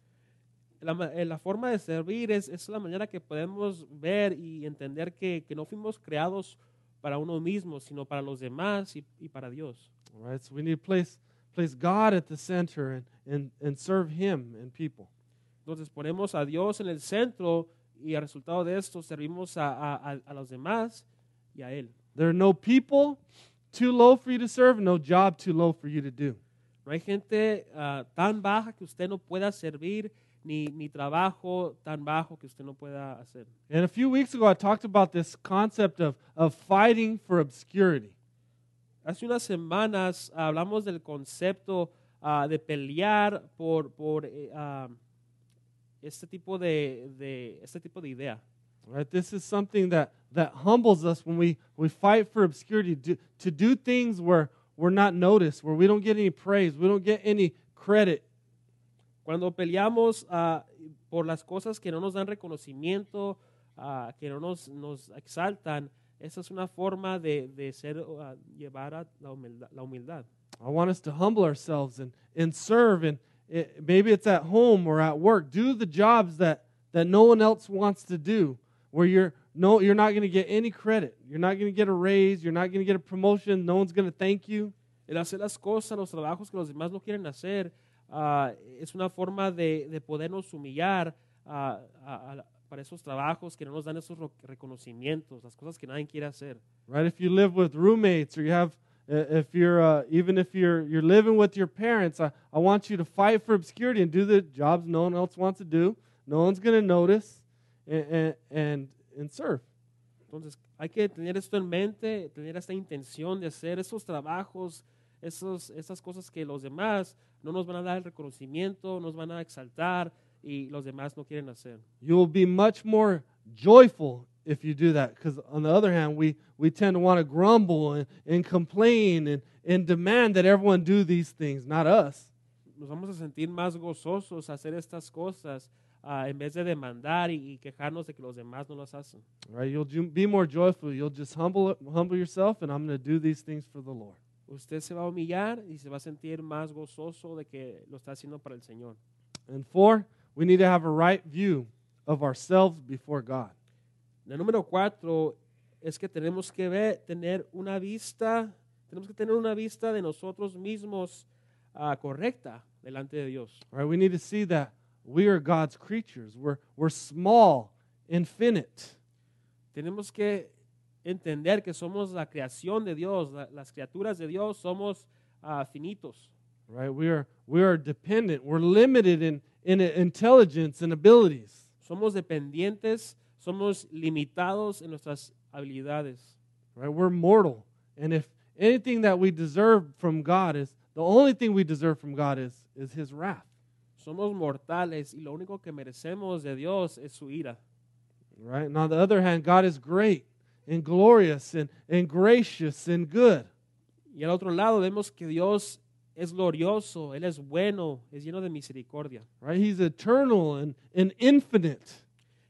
La, eh, la forma de servir es, es la manera que podemos ver y entender que, que no fuimos creados para uno mismo, sino para los demás y, y para Dios. All right. So we need to place, place God at the center and, and, and serve Him and people. Entonces ponemos a Dios en el centro y al resultado de esto servimos a- a- a los demás y a Él. There are no people too low for you to serve, no job too low for you to do. No hay gente ah, tan baja que usted no pueda servir, ni, ni trabajo tan bajo que usted no pueda hacer. And a few weeks ago, I talked about this concept of, of fighting for obscurity. Hace unas semanas hablamos del concepto ah, de pelear por, por ah, este, tipo de, de, este tipo de idea. Right? This is something that, that humbles us when we, we fight for obscurity, to, to do things where we're not noticed, where we don't get any praise, we don't get any credit. Cuando peleamos ah, por las cosas que no nos dan reconocimiento, ah, que no nos, nos exaltan, esa es una forma de, de ser, ah, llevar a la humildad. La humildad. I want us to humble ourselves and, and serve, and it, maybe it's at home or at work. Do the jobs that, that no one else wants to do, where you're, no, you're not going to get any credit. You're not going to get a raise. You're not going to get a promotion. No one's going to thank you. El hacer las cosas, los trabajos que los demás no quieren hacer, ah, es una forma de, de podernos humillar ah, a- a para esos trabajos que no nos dan esos reconocimientos, las cosas que nadie quiere hacer. right? If you live with roommates or you have, uh, if you're, uh, even if you're, you're living with your parents, I, I want you to fight for obscurity and do the jobs no one else wants to do. No one's going to notice and, and, and, and serve. Entonces, hay que tener esto en mente, tener esta intención de hacer esos trabajos, esos, esas cosas que los demás no nos van a dar el reconocimiento, nos van a exaltar y los demás no quieren hacer. You will be much more joyful if you do that. Because on the other hand, we, we tend to want to grumble and, and complain and, and demand that everyone do these things, not us. Nos vamos a sentir más gozosos a hacer estas cosas ah, en vez de demandar y, y quejarnos de que los demás no las hacen. Right? You'll be more joyful. You'll just humble, humble yourself, and I'm going to do these things for the Lord. Usted se va a humillar y se va a sentir más gozoso de que lo está haciendo para el Señor. And four, we need to have a right view of ourselves before God. El número cuatro es que tenemos que ver, tener una vista, tenemos que tener una vista de nosotros mismos ah, correcta delante de Dios. Right? We need to see that we are God's creatures. We're, we're small, infinite. Tenemos que entender que somos la creación de Dios, la- las criaturas de Dios somos ah, finitos. Right? We are, we are dependent. We're limited in, in intelligence and abilities. Somos dependientes, somos limitados en nuestras habilidades. Right? We're mortal. And if anything that we deserve from God is the only thing we deserve from God is, is his wrath. Somos mortales y lo único que merecemos de Dios es su ira. Right? And on the other hand, God is great and glorious and, and gracious and good. Y al otro lado vemos que Dios es glorioso, Él es bueno, es lleno de misericordia. Right? He's eternal and, and infinite.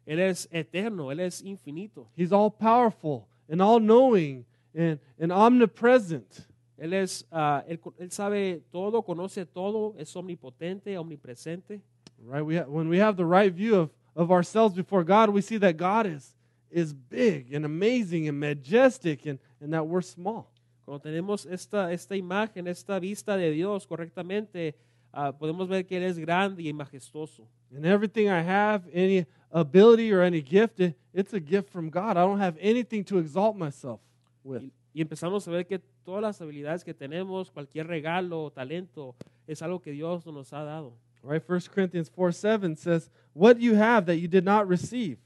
Él es eterno, Él es infinito. He's all powerful and all knowing and, and omnipresent. Él, es, ah, él, él sabe todo, conoce todo, es omnipotente, omnipresente. Right? We ha- when we have the right view of, of ourselves before God, we see that God is, is big and amazing and majestic and, and that we're small. Cuando tenemos esta, esta imagen, esta vista de Dios correctamente, ah, podemos ver que Él es grande y majestuoso. And everything I have, any ability or any gift, it, it's a gift from God. I don't have anything to exalt myself with. Y, y empezamos a ver que todas las habilidades que tenemos, cualquier regalo o talento, es algo que Dios nos ha dado. Right? 1 Corinthians 4 7 says, What do you have that you did not receive?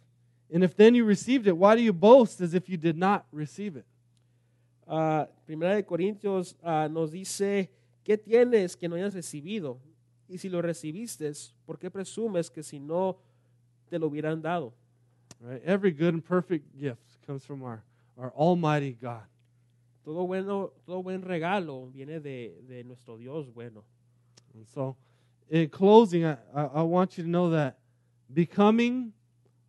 And if then you received it, why do you boast as if you did not receive it? Ah, Primera de Corintios ah, nos dice, ¿qué tienes que no hayas recibido? Y si lo recibiste, ¿por qué presumes que si no te lo hubieran dado? Right? Every good and perfect gift comes from our, our Almighty God. Todo bueno, todo buen regalo viene de, de nuestro Dios bueno. And so, in closing, I, I, want you to know that becoming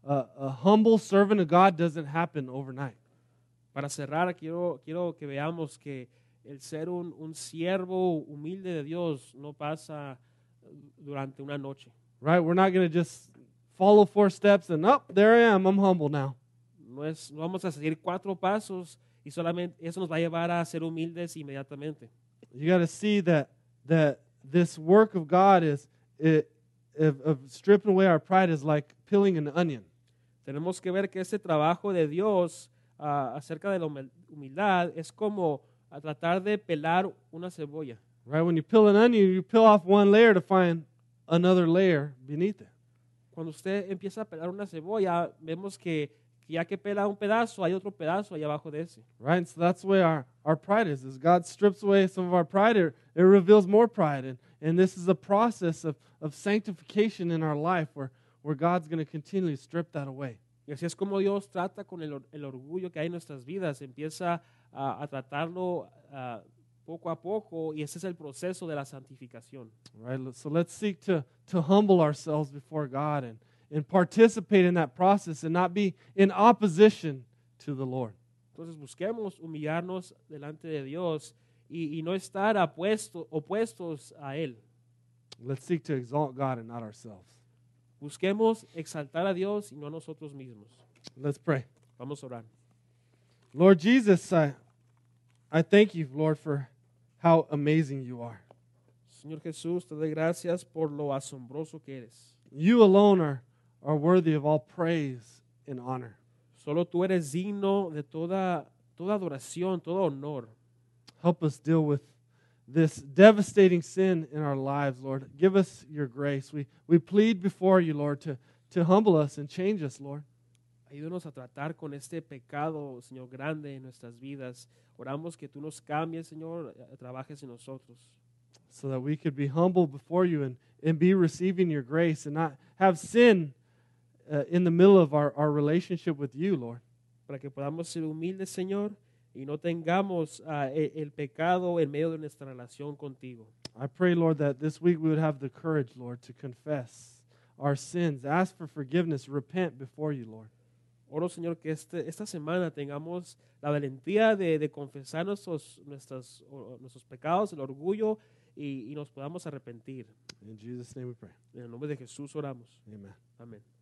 a, a humble servant of God doesn't happen overnight. Para cerrar, quiero, quiero que veamos que el ser un, un siervo humilde de Dios no pasa eh, durante una noche. Right? We're not going to just follow four steps and, oh, there I am, I'm humble now. No, es, no vamos a seguir cuatro pasos y solamente eso nos va a llevar a ser humildes inmediatamente. You got to see that, that this work of God is, it, of, of stripping away our pride is like peeling an onion. Tenemos que ver que ese trabajo de Dios ah, acerca de la humil- humildad es como a tratar de pelar una cebolla. Right? When you peel an onion, you peel off one layer to find another layer beneath it. Cuando usted empieza a pelar una cebolla, vemos que ya que pela un pedazo, hay otro pedazo ahí abajo de ese. Right? And so that's where our, our pride is. As God strips away some of our pride, it, it reveals more pride. And, and this is a process of, of sanctification in our life where, where God's going to continually strip that away. Y así es como Dios trata con el, el orgullo que hay en nuestras vidas. Empieza a, a tratarlo ah, poco a poco y ese es el proceso de la santificación. Right? So let's seek to, to humble ourselves before God and, and participate in that process and not be in opposition to the Lord. Entonces busquemos humillarnos delante de Dios y, y no estar apuesto- opuestos a Él. Let's seek to exalt God and not ourselves. Busquemos exaltar a Dios y no a nosotros mismos. Let's pray. Vamos a orar. Lord Jesus, I, I thank you, Lord, for how amazing you are. Señor Jesús, te doy gracias por lo asombroso que eres. You alone are, are worthy of all praise and honor. Solo tú eres digno de toda, toda adoración, todo honor. Help us deal with this devastating sin in our lives, Lord. Give us your grace. We, we plead before you, Lord, to, to humble us and change us, Lord. Ayúdanos a tratar con este pecado, Señor, grande en nuestras vidas. Oramos que tú nos cambies, Señor, trabajes en nosotros. so that we could be humble before you and, and be receiving your grace and not have sin uh, in the middle of our, our relationship with you, Lord. Para que podamos ser humildes, Señor, y no tengamos e- el pecado en medio de nuestra relación contigo. I pray, Lord, that this week we would have the courage, Lord, to confess our sins, ask for forgiveness, repent before you, Lord. Oro, Señor, que este, esta semana tengamos la valentía de, de confesar nuestros, nuestras, o- nuestros pecados, el orgullo, y, y nos podamos arrepentir. In Jesus' name we pray. En el nombre de Jesús oramos. Amen. Amén.